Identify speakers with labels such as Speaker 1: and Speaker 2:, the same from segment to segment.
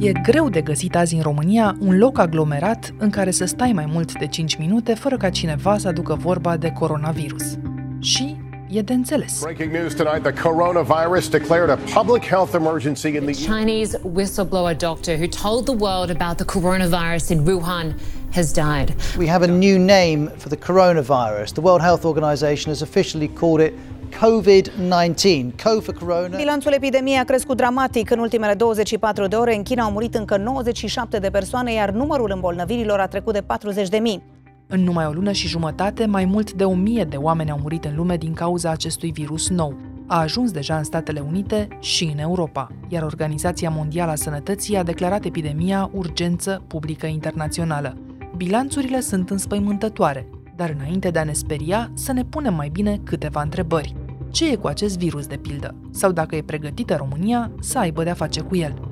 Speaker 1: E greu de găsit azi în România un loc aglomerat în care să stai mai mult de 5 minute fără ca cineva să aducă vorba de coronavirus. Și e de înțeles.
Speaker 2: Breaking news tonight, the coronavirus declared a public health emergency in the
Speaker 3: Chinese whistleblower doctor who told the world about the coronavirus in Wuhan has died.
Speaker 4: We have a new name for the coronavirus. The World Health Organization has officially called it COVID-19. Co for corona.
Speaker 5: Bilanțul epidemiei a crescut dramatic. În ultimele 24 de ore, în China au murit încă 97 de persoane, iar numărul îmbolnăvirilor a trecut de 40 de mii.
Speaker 1: În numai o lună și jumătate, mai mult de o mie de oameni au murit în lume din cauza acestui virus nou. A ajuns deja în Statele Unite și în Europa, iar Organizația Mondială a Sănătății a declarat epidemia urgență publică internațională. Bilanțurile sunt înspăimântătoare, dar înainte de a ne speria, să ne punem mai bine câteva întrebări. Ce e cu acest virus, de pildă? Sau dacă e pregătită România să aibă de-a face cu el?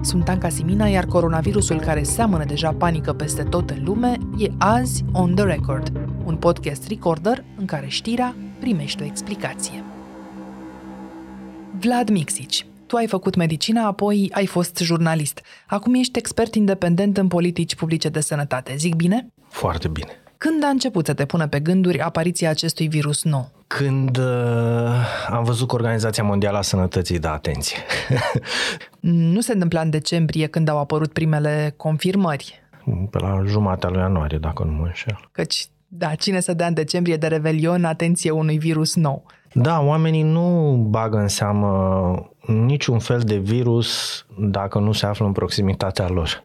Speaker 1: Sunt Anca Simina, iar coronavirusul care seamănă deja panică peste tot în lume e azi On The Record, un podcast recorder în care știrea primește o explicație. Vlad Mixici, tu ai făcut medicina, apoi ai fost jurnalist. Acum ești expert independent în politici publice de sănătate. Zic bine?
Speaker 6: Foarte bine.
Speaker 1: Când a început să te pună pe gânduri apariția acestui virus nou?
Speaker 6: Când uh, am văzut că Organizația Mondială a Sănătății da atenție.
Speaker 1: nu se întâmpla în decembrie când au apărut primele confirmări.
Speaker 6: Pe la jumatea lui ianuarie, dacă nu mă înșel.
Speaker 1: Căci, da, cine să dea în decembrie de Revelion atenție unui virus nou?
Speaker 6: Da, oamenii nu bagă în seamă niciun fel de virus dacă nu se află în proximitatea lor.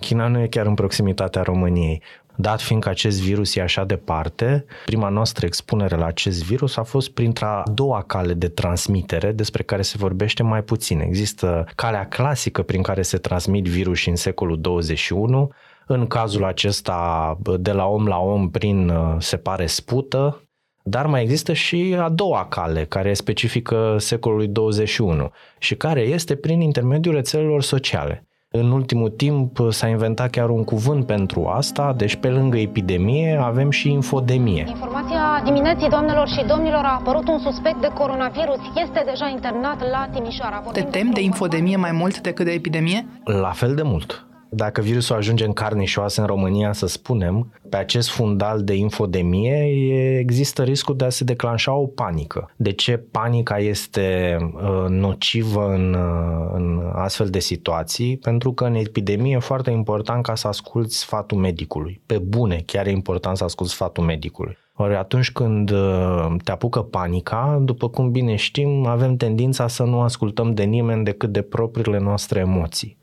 Speaker 6: China nu e chiar în proximitatea României. Dat fiindcă acest virus e așa departe, prima noastră expunere la acest virus a fost printre a doua cale de transmitere despre care se vorbește mai puțin. Există calea clasică prin care se transmit virus în secolul 21, în cazul acesta de la om la om prin, se pare, spută, dar mai există și a doua cale, care e specifică secolului 21 și care este prin intermediul rețelelor sociale. În ultimul timp s-a inventat chiar un cuvânt pentru asta, deci pe lângă epidemie avem și infodemie.
Speaker 7: Informația dimineții, doamnelor și domnilor, a apărut un suspect de coronavirus. Este deja internat la Timișoara.
Speaker 1: Te tem de infodemie mai mult decât de epidemie?
Speaker 6: La fel de mult. Dacă virusul ajunge în carne și oase în România, să spunem, pe acest fundal de infodemie există riscul de a se declanșa o panică. De ce panica este uh, nocivă în, uh, în astfel de situații? Pentru că în epidemie e foarte important ca să asculți sfatul medicului. Pe bune, chiar e important să asculți sfatul medicului. Ori atunci când uh, te apucă panica, după cum bine știm, avem tendința să nu ascultăm de nimeni decât de propriile noastre emoții.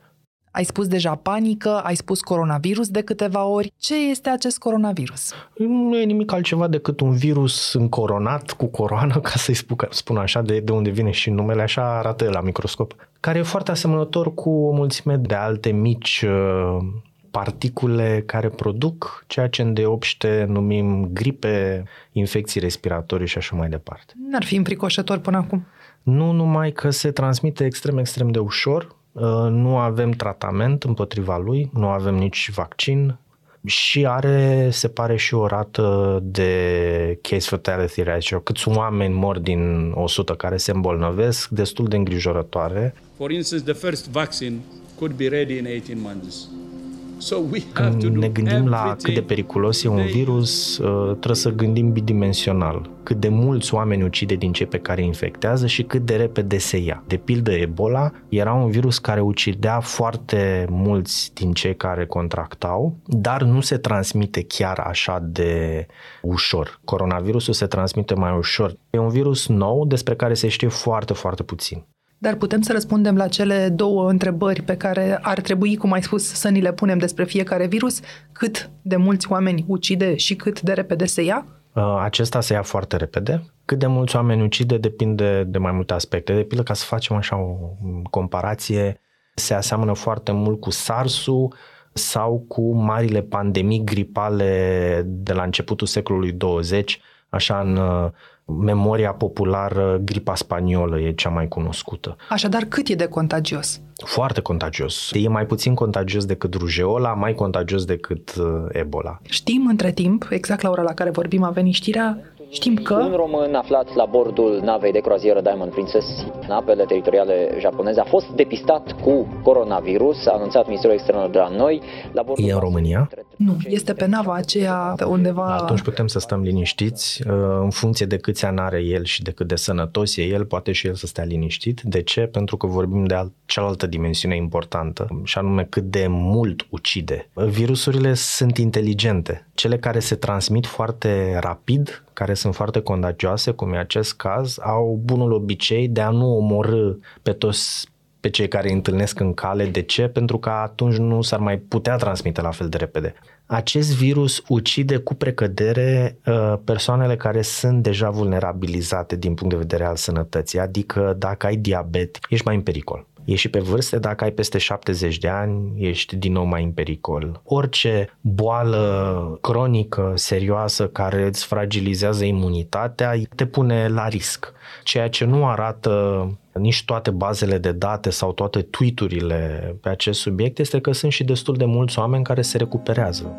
Speaker 1: Ai spus deja panică, ai spus coronavirus de câteva ori. Ce este acest coronavirus?
Speaker 6: Nu e nimic altceva decât un virus încoronat cu coroană, ca să-i spun așa, de, de unde vine și numele, așa arată la microscop, care e foarte asemănător cu o mulțime de alte mici uh, particule care produc ceea ce în deopște numim gripe, infecții respiratorii și așa mai departe.
Speaker 1: N-ar fi înfricoșător până acum?
Speaker 6: Nu numai că se transmite extrem, extrem de ușor, Uh, nu avem tratament împotriva lui, nu avem nici vaccin și are, se pare, și o rată de case fatality ratio, câți oameni mor din 100 care se îmbolnăvesc, destul de îngrijorătoare.
Speaker 8: For instance, the first vaccine could be ready in 18 months.
Speaker 6: Când ne gândim la cât de periculos e un virus, uh, trebuie să gândim bidimensional. Cât de mulți oameni ucide din cei pe care îi infectează și cât de repede se ia. De pildă, Ebola era un virus care ucidea foarte mulți din cei care contractau, dar nu se transmite chiar așa de ușor. Coronavirusul se transmite mai ușor. E un virus nou despre care se știe foarte, foarte puțin.
Speaker 1: Dar putem să răspundem la cele două întrebări pe care ar trebui, cum ai spus, să ni le punem despre fiecare virus, cât de mulți oameni ucide și cât de repede se ia?
Speaker 6: Uh, acesta se ia foarte repede. Cât de mulți oameni ucide depinde de mai multe aspecte. De pildă, ca să facem așa o comparație, se aseamănă foarte mult cu SARS-ul sau cu marile pandemii gripale de la începutul secolului 20, așa în uh, memoria populară, gripa spaniolă e cea mai cunoscută.
Speaker 1: Așadar, cât e de contagios?
Speaker 6: Foarte contagios. E mai puțin contagios decât rujeola, mai contagios decât uh, Ebola.
Speaker 1: Știm între timp, exact la ora la care vorbim a venit știrea, Știm că...
Speaker 9: Un român aflat la bordul navei de croazieră Diamond Princess în apele teritoriale japoneze a fost depistat cu coronavirus, a anunțat Ministerul Externelor de la noi. La bordul
Speaker 6: E în România?
Speaker 1: Nu, este pe nava aceea undeva...
Speaker 6: Atunci putem să stăm liniștiți, uh, în funcție de câți ani are el și de cât de sănătos e el, poate și el să stea liniștit. De ce? Pentru că vorbim de cealaltă dimensiune importantă, și anume cât de mult ucide. Virusurile sunt inteligente. Cele care se transmit foarte rapid, care sunt foarte contagioase, cum e acest caz, au bunul obicei de a nu omorâ pe toți pe cei care îi întâlnesc în cale. De ce? Pentru că atunci nu s-ar mai putea transmite la fel de repede. Acest virus ucide cu precădere uh, persoanele care sunt deja vulnerabilizate din punct de vedere al sănătății, adică dacă ai diabet, ești mai în pericol. Ești și pe vârste, dacă ai peste 70 de ani, ești din nou mai în pericol. Orice boală cronică, serioasă, care îți fragilizează imunitatea, te pune la risc. Ceea ce nu arată nici toate bazele de date sau toate tweeturile pe acest subiect este că sunt și destul de mulți oameni care se recuperează.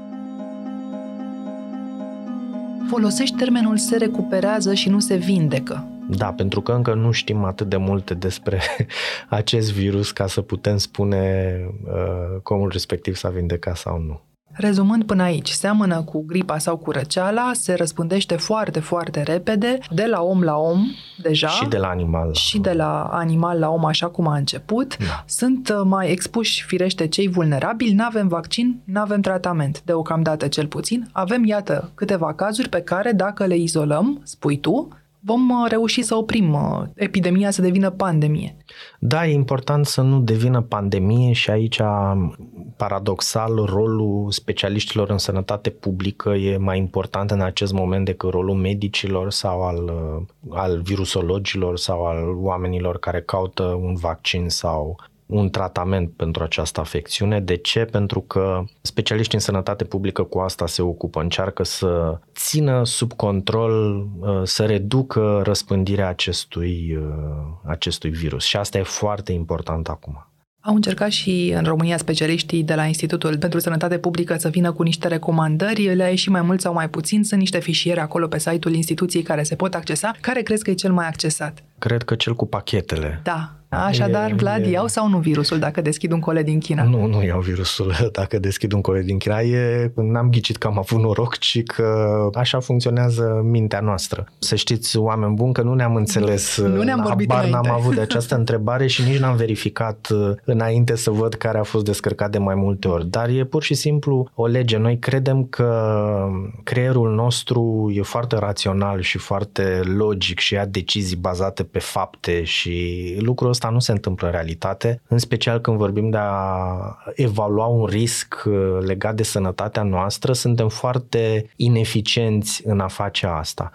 Speaker 1: Folosești termenul se recuperează și nu se vindecă.
Speaker 6: Da, pentru că încă nu știm atât de multe despre acest virus ca să putem spune uh, că omul respectiv s-a vindecat sau nu.
Speaker 1: Rezumând până aici, seamănă cu gripa sau cu răceala, se răspândește foarte, foarte repede, de la om la om, deja.
Speaker 6: Și de la animal.
Speaker 1: Și de la animal la om, așa cum a început. Da. Sunt uh, mai expuși, firește, cei vulnerabili, nu avem vaccin, nu avem tratament, deocamdată cel puțin. Avem, iată, câteva cazuri pe care, dacă le izolăm, spui tu, vom uh, reuși să oprim uh, epidemia să devină pandemie.
Speaker 6: Da, e important să nu devină pandemie și aici, paradoxal, rolul specialiștilor în sănătate publică e mai important în acest moment decât rolul medicilor sau al, uh, al virusologilor sau al oamenilor care caută un vaccin sau un tratament pentru această afecțiune. De ce? Pentru că specialiștii în sănătate publică cu asta se ocupă, încearcă să țină sub control, uh, să reducă răspândirea acestui, uh, acestui virus. Și asta e foarte important acum.
Speaker 1: Au încercat și în România specialiștii de la Institutul pentru Sănătate Publică să vină cu niște recomandări, le-a ieșit mai mult sau mai puțin, sunt niște fișiere acolo pe site-ul instituției care se pot accesa. Care crezi că e cel mai accesat?
Speaker 6: Cred că cel cu pachetele.
Speaker 1: Da, Așadar, e, Vlad, e... iau sau nu virusul dacă deschid un cole din China?
Speaker 6: Nu, nu iau virusul dacă deschid un cole din China. E, n-am ghicit că am avut noroc, ci că așa funcționează mintea noastră. Să știți, oameni buni, că nu ne-am înțeles.
Speaker 1: Nu ne-am vorbit
Speaker 6: Habar n-am avut de această întrebare și nici n-am verificat uh, înainte să văd care a fost descărcat de mai multe ori. Dar e pur și simplu o lege. Noi credem că creierul nostru e foarte rațional și foarte logic și ia decizii bazate pe fapte și lucrul ăsta asta nu se întâmplă în realitate, în special când vorbim de a evalua un risc uh, legat de sănătatea noastră, suntem foarte ineficienți în a face asta.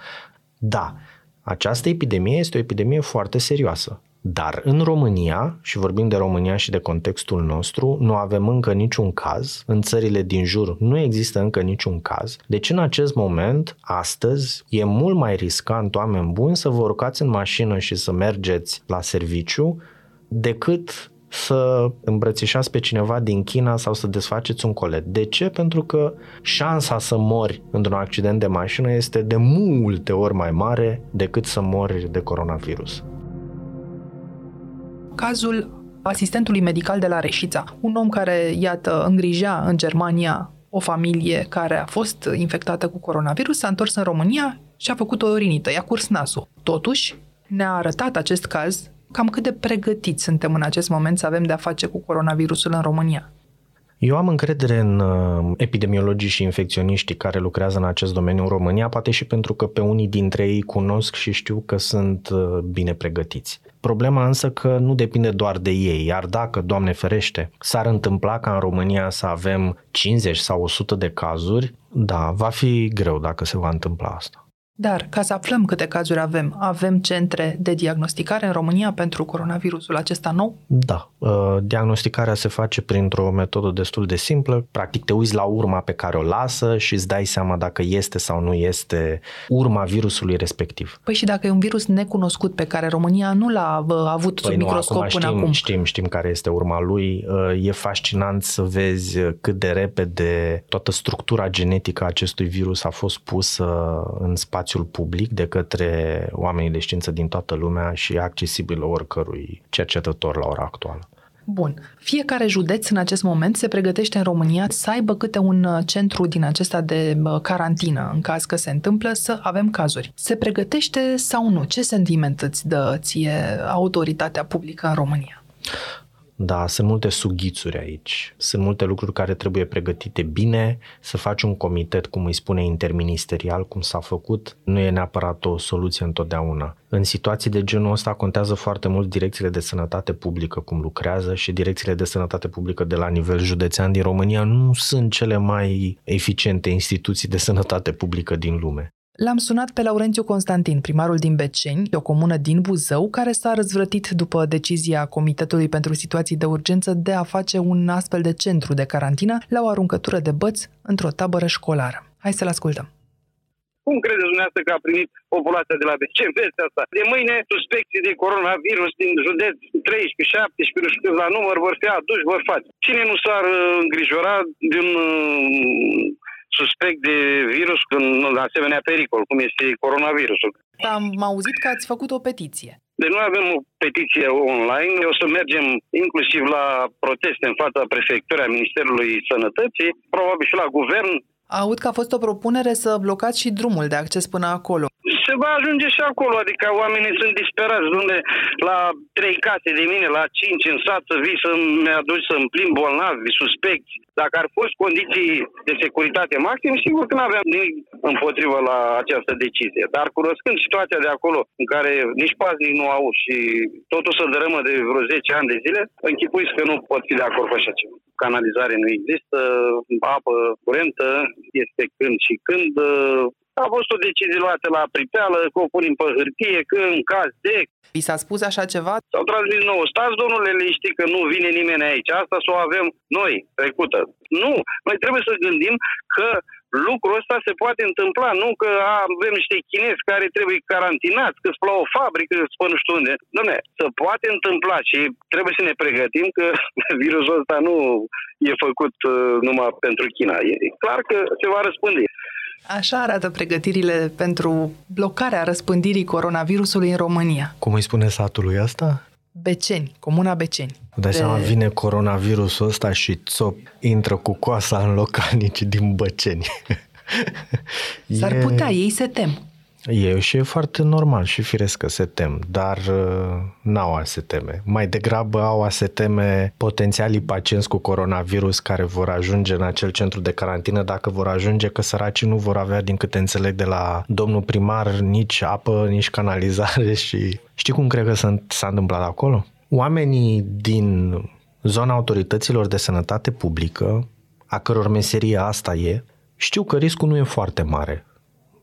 Speaker 6: Da, această epidemie este o epidemie foarte serioasă. Dar în România, și vorbim de România și de contextul nostru, nu avem încă niciun caz, în țările din jur nu există încă niciun caz, deci în acest moment, astăzi, e mult mai riscant, oameni buni, să vă urcați în mașină și să mergeți la serviciu decât să îmbrățișați pe cineva din China sau să desfaceți un colet. De ce? Pentru că șansa să mori într-un accident de mașină este de multe ori mai mare decât să mori de coronavirus
Speaker 1: cazul asistentului medical de la Reșița, un om care, iată, îngrijea în Germania o familie care a fost infectată cu coronavirus, s-a întors în România și a făcut o rinită, i-a curs nasul. Totuși, ne-a arătat acest caz cam cât de pregătiți suntem în acest moment să avem de-a face cu coronavirusul în România.
Speaker 6: Eu am încredere în uh, epidemiologii și infecționiștii care lucrează în acest domeniu în România, poate și pentru că pe unii dintre ei cunosc și știu că sunt uh, bine pregătiți. Problema însă că nu depinde doar de ei, iar dacă, Doamne ferește, s-ar întâmpla ca în România să avem 50 sau 100 de cazuri, da, va fi greu dacă se va întâmpla asta.
Speaker 1: Dar, ca să aflăm câte cazuri avem, avem centre de diagnosticare în România pentru coronavirusul acesta nou?
Speaker 6: Da. Uh, diagnosticarea se face printr-o metodă destul de simplă. Practic te uiți la urma pe care o lasă și îți dai seama dacă este sau nu este urma virusului respectiv.
Speaker 1: Păi și dacă e un virus necunoscut pe care România nu l-a uh, avut păi sub nu, microscop acum
Speaker 6: până
Speaker 1: știm, acum?
Speaker 6: Știm, știm care este urma lui. Uh, e fascinant să vezi cât de repede toată structura genetică a acestui virus a fost pusă în spațiu spațiul public de către oamenii de știință din toată lumea și accesibil oricărui cercetător la ora actuală.
Speaker 1: Bun. Fiecare județ în acest moment se pregătește în România să aibă câte un uh, centru din acesta de uh, carantină, în caz că se întâmplă să avem cazuri. Se pregătește sau nu? Ce sentiment îți dă ție autoritatea publică în România?
Speaker 6: Da, sunt multe sughițuri aici. Sunt multe lucruri care trebuie pregătite bine, să faci un comitet, cum îi spune, interministerial, cum s-a făcut, nu e neapărat o soluție întotdeauna. În situații de genul ăsta contează foarte mult direcțiile de sănătate publică, cum lucrează și direcțiile de sănătate publică de la nivel județean din România nu sunt cele mai eficiente instituții de sănătate publică din lume.
Speaker 1: L-am sunat pe Laurențiu Constantin, primarul din Beceni, o comună din Buzău, care s-a răzvrătit după decizia Comitetului pentru Situații de Urgență de a face un astfel de centru de carantină la o aruncătură de băți într-o tabără școlară. Hai să-l ascultăm.
Speaker 10: Cum credeți dumneavoastră că a primit populația de la Beceni vestea asta? De mâine, suspecții de coronavirus din județ 13, 17, nu știu la număr, vor fi aduși, vor face. Cine nu s-ar uh, îngrijora din suspect de virus în asemenea pericol, cum este coronavirusul.
Speaker 1: Am auzit că ați făcut o petiție.
Speaker 10: Deci noi avem o petiție online, o să mergem inclusiv la proteste în fața prefecturii a Ministerului Sănătății, probabil și la guvern.
Speaker 1: Aud că a fost o propunere să blocați și drumul de acces până acolo
Speaker 10: se va ajunge și acolo, adică oamenii sunt disperați, unde la trei case de mine, la cinci în sat, să vii să-mi aduci să-mi plimb bolnavi, suspecți. Dacă ar fost condiții de securitate maxim, sigur că nu aveam nimic împotrivă la această decizie. Dar cunoscând situația de acolo, în care nici paznic nu au și totul să dărâmă de vreo 10 ani de zile, închipuiți că nu pot fi de acord cu așa ceva. Canalizare nu există, apă curentă este când și când, a fost o decizie luată la pripeală, că o punem pe hârtie, că în caz de...
Speaker 1: Vi s-a spus așa ceva?
Speaker 10: S-au transmis nouă. Stați, domnule, știi că nu vine nimeni aici. Asta să o avem noi, trecută. Nu. Noi trebuie să gândim că lucrul ăsta se poate întâmpla, nu că avem niște chinezi care trebuie carantinați, că la o fabrică, spă nu știu unde. Dom'le, se poate întâmpla și trebuie să ne pregătim că virusul ăsta nu e făcut uh, numai pentru China. E clar că se va răspândi.
Speaker 1: Așa arată pregătirile pentru blocarea răspândirii coronavirusului în România.
Speaker 6: Cum îi spune satului asta?
Speaker 1: Beceni, comuna Beceni.
Speaker 6: Dai de... seama, vine coronavirusul ăsta și țop, intră cu coasa în localnici din Băceni.
Speaker 1: S-ar e... putea, ei se tem.
Speaker 6: E și e foarte normal și firesc că se tem, dar uh, n-au a se teme. Mai degrabă au a se teme potențialii pacienți cu coronavirus care vor ajunge în acel centru de carantină dacă vor ajunge că săracii nu vor avea, din câte înțeleg de la domnul primar, nici apă, nici canalizare și... Știi cum cred că s-a, s-a întâmplat acolo? Oamenii din zona autorităților de sănătate publică, a căror meserie asta e, știu că riscul nu e foarte mare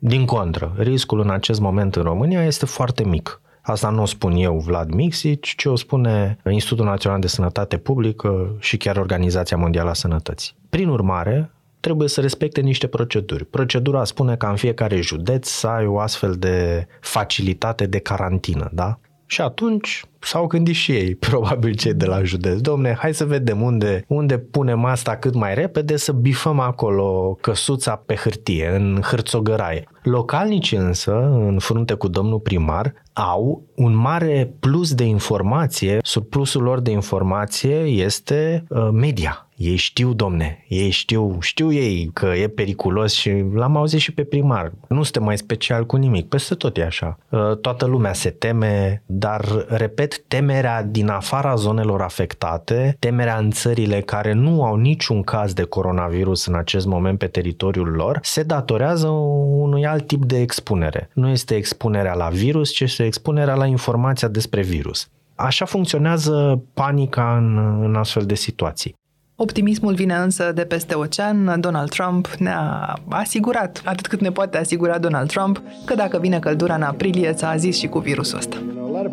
Speaker 6: din contră, riscul în acest moment în România este foarte mic. Asta nu o spun eu, Vlad Mixici, ci o spune Institutul Național de Sănătate Publică și chiar Organizația Mondială a Sănătății. Prin urmare, trebuie să respecte niște proceduri. Procedura spune ca în fiecare județ să ai o astfel de facilitate de carantină, da? Și atunci s-au gândit și ei, probabil cei de la județ. Domne, hai să vedem unde, unde punem asta cât mai repede, să bifăm acolo căsuța pe hârtie, în hârțogăraie. Localnicii însă, în frunte cu domnul primar, au un mare plus de informație. Surplusul lor de informație este uh, media ei știu, domne, ei știu, știu ei că e periculos și l-am auzit și pe primar. Nu suntem mai special cu nimic, peste tot e așa. Ă, toată lumea se teme, dar, repet, temerea din afara zonelor afectate, temerea în țările care nu au niciun caz de coronavirus în acest moment pe teritoriul lor, se datorează unui alt tip de expunere. Nu este expunerea la virus, ci este expunerea la informația despre virus. Așa funcționează panica în, în astfel de situații.
Speaker 1: Optimismul vine însă de peste ocean. Donald Trump ne-a asigurat, atât cât ne poate asigura Donald Trump, că dacă vine căldura în aprilie, ți-a zis și cu virusul ăsta.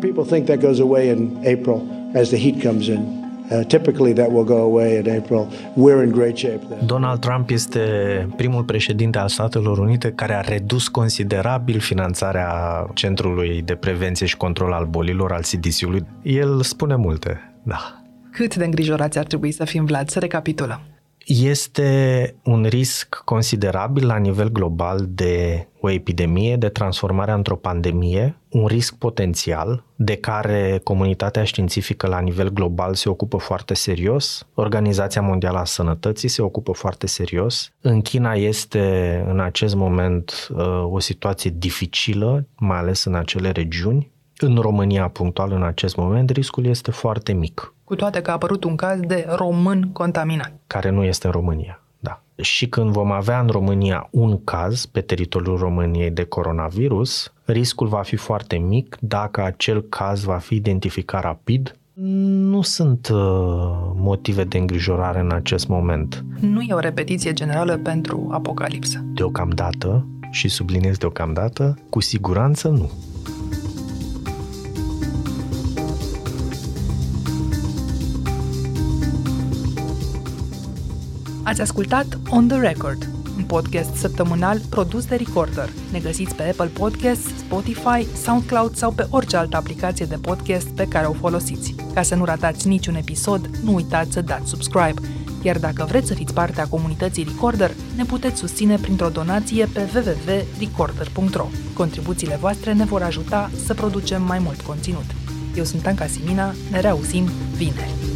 Speaker 1: A lot of people think that goes away in April as the heat comes in. Uh, typically that will go away in April. We're in great shape then. Donald Trump este primul președinte al Statelor Unite care a redus considerabil finanțarea Centrului de Prevenție și Control al Bolilor, al CDC-ului. El spune multe, da. Cât de îngrijorați ar trebui să fim, Vlad? Să recapitulăm.
Speaker 6: Este un risc considerabil la nivel global de o epidemie, de transformarea într-o pandemie, un risc potențial de care comunitatea științifică la nivel global se ocupă foarte serios, Organizația Mondială a Sănătății se ocupă foarte serios. În China este în acest moment uh, o situație dificilă, mai ales în acele regiuni. În România, punctual în acest moment, riscul este foarte mic
Speaker 1: cu toate că a apărut un caz de român contaminat.
Speaker 6: Care nu este în România, da. Și când vom avea în România un caz pe teritoriul României de coronavirus, riscul va fi foarte mic dacă acel caz va fi identificat rapid nu sunt uh, motive de îngrijorare în acest moment.
Speaker 1: Nu e o repetiție generală pentru apocalipsă.
Speaker 6: Deocamdată, și subliniez deocamdată, cu siguranță nu.
Speaker 1: Ați ascultat On The Record, un podcast săptămânal produs de Recorder. Ne găsiți pe Apple Podcasts, Spotify, SoundCloud sau pe orice altă aplicație de podcast pe care o folosiți. Ca să nu ratați niciun episod, nu uitați să dați subscribe. Iar dacă vreți să fiți parte a comunității Recorder, ne puteți susține printr-o donație pe www.recorder.ro. Contribuțiile voastre ne vor ajuta să producem mai mult conținut. Eu sunt Anca Simina, ne reauzim vineri.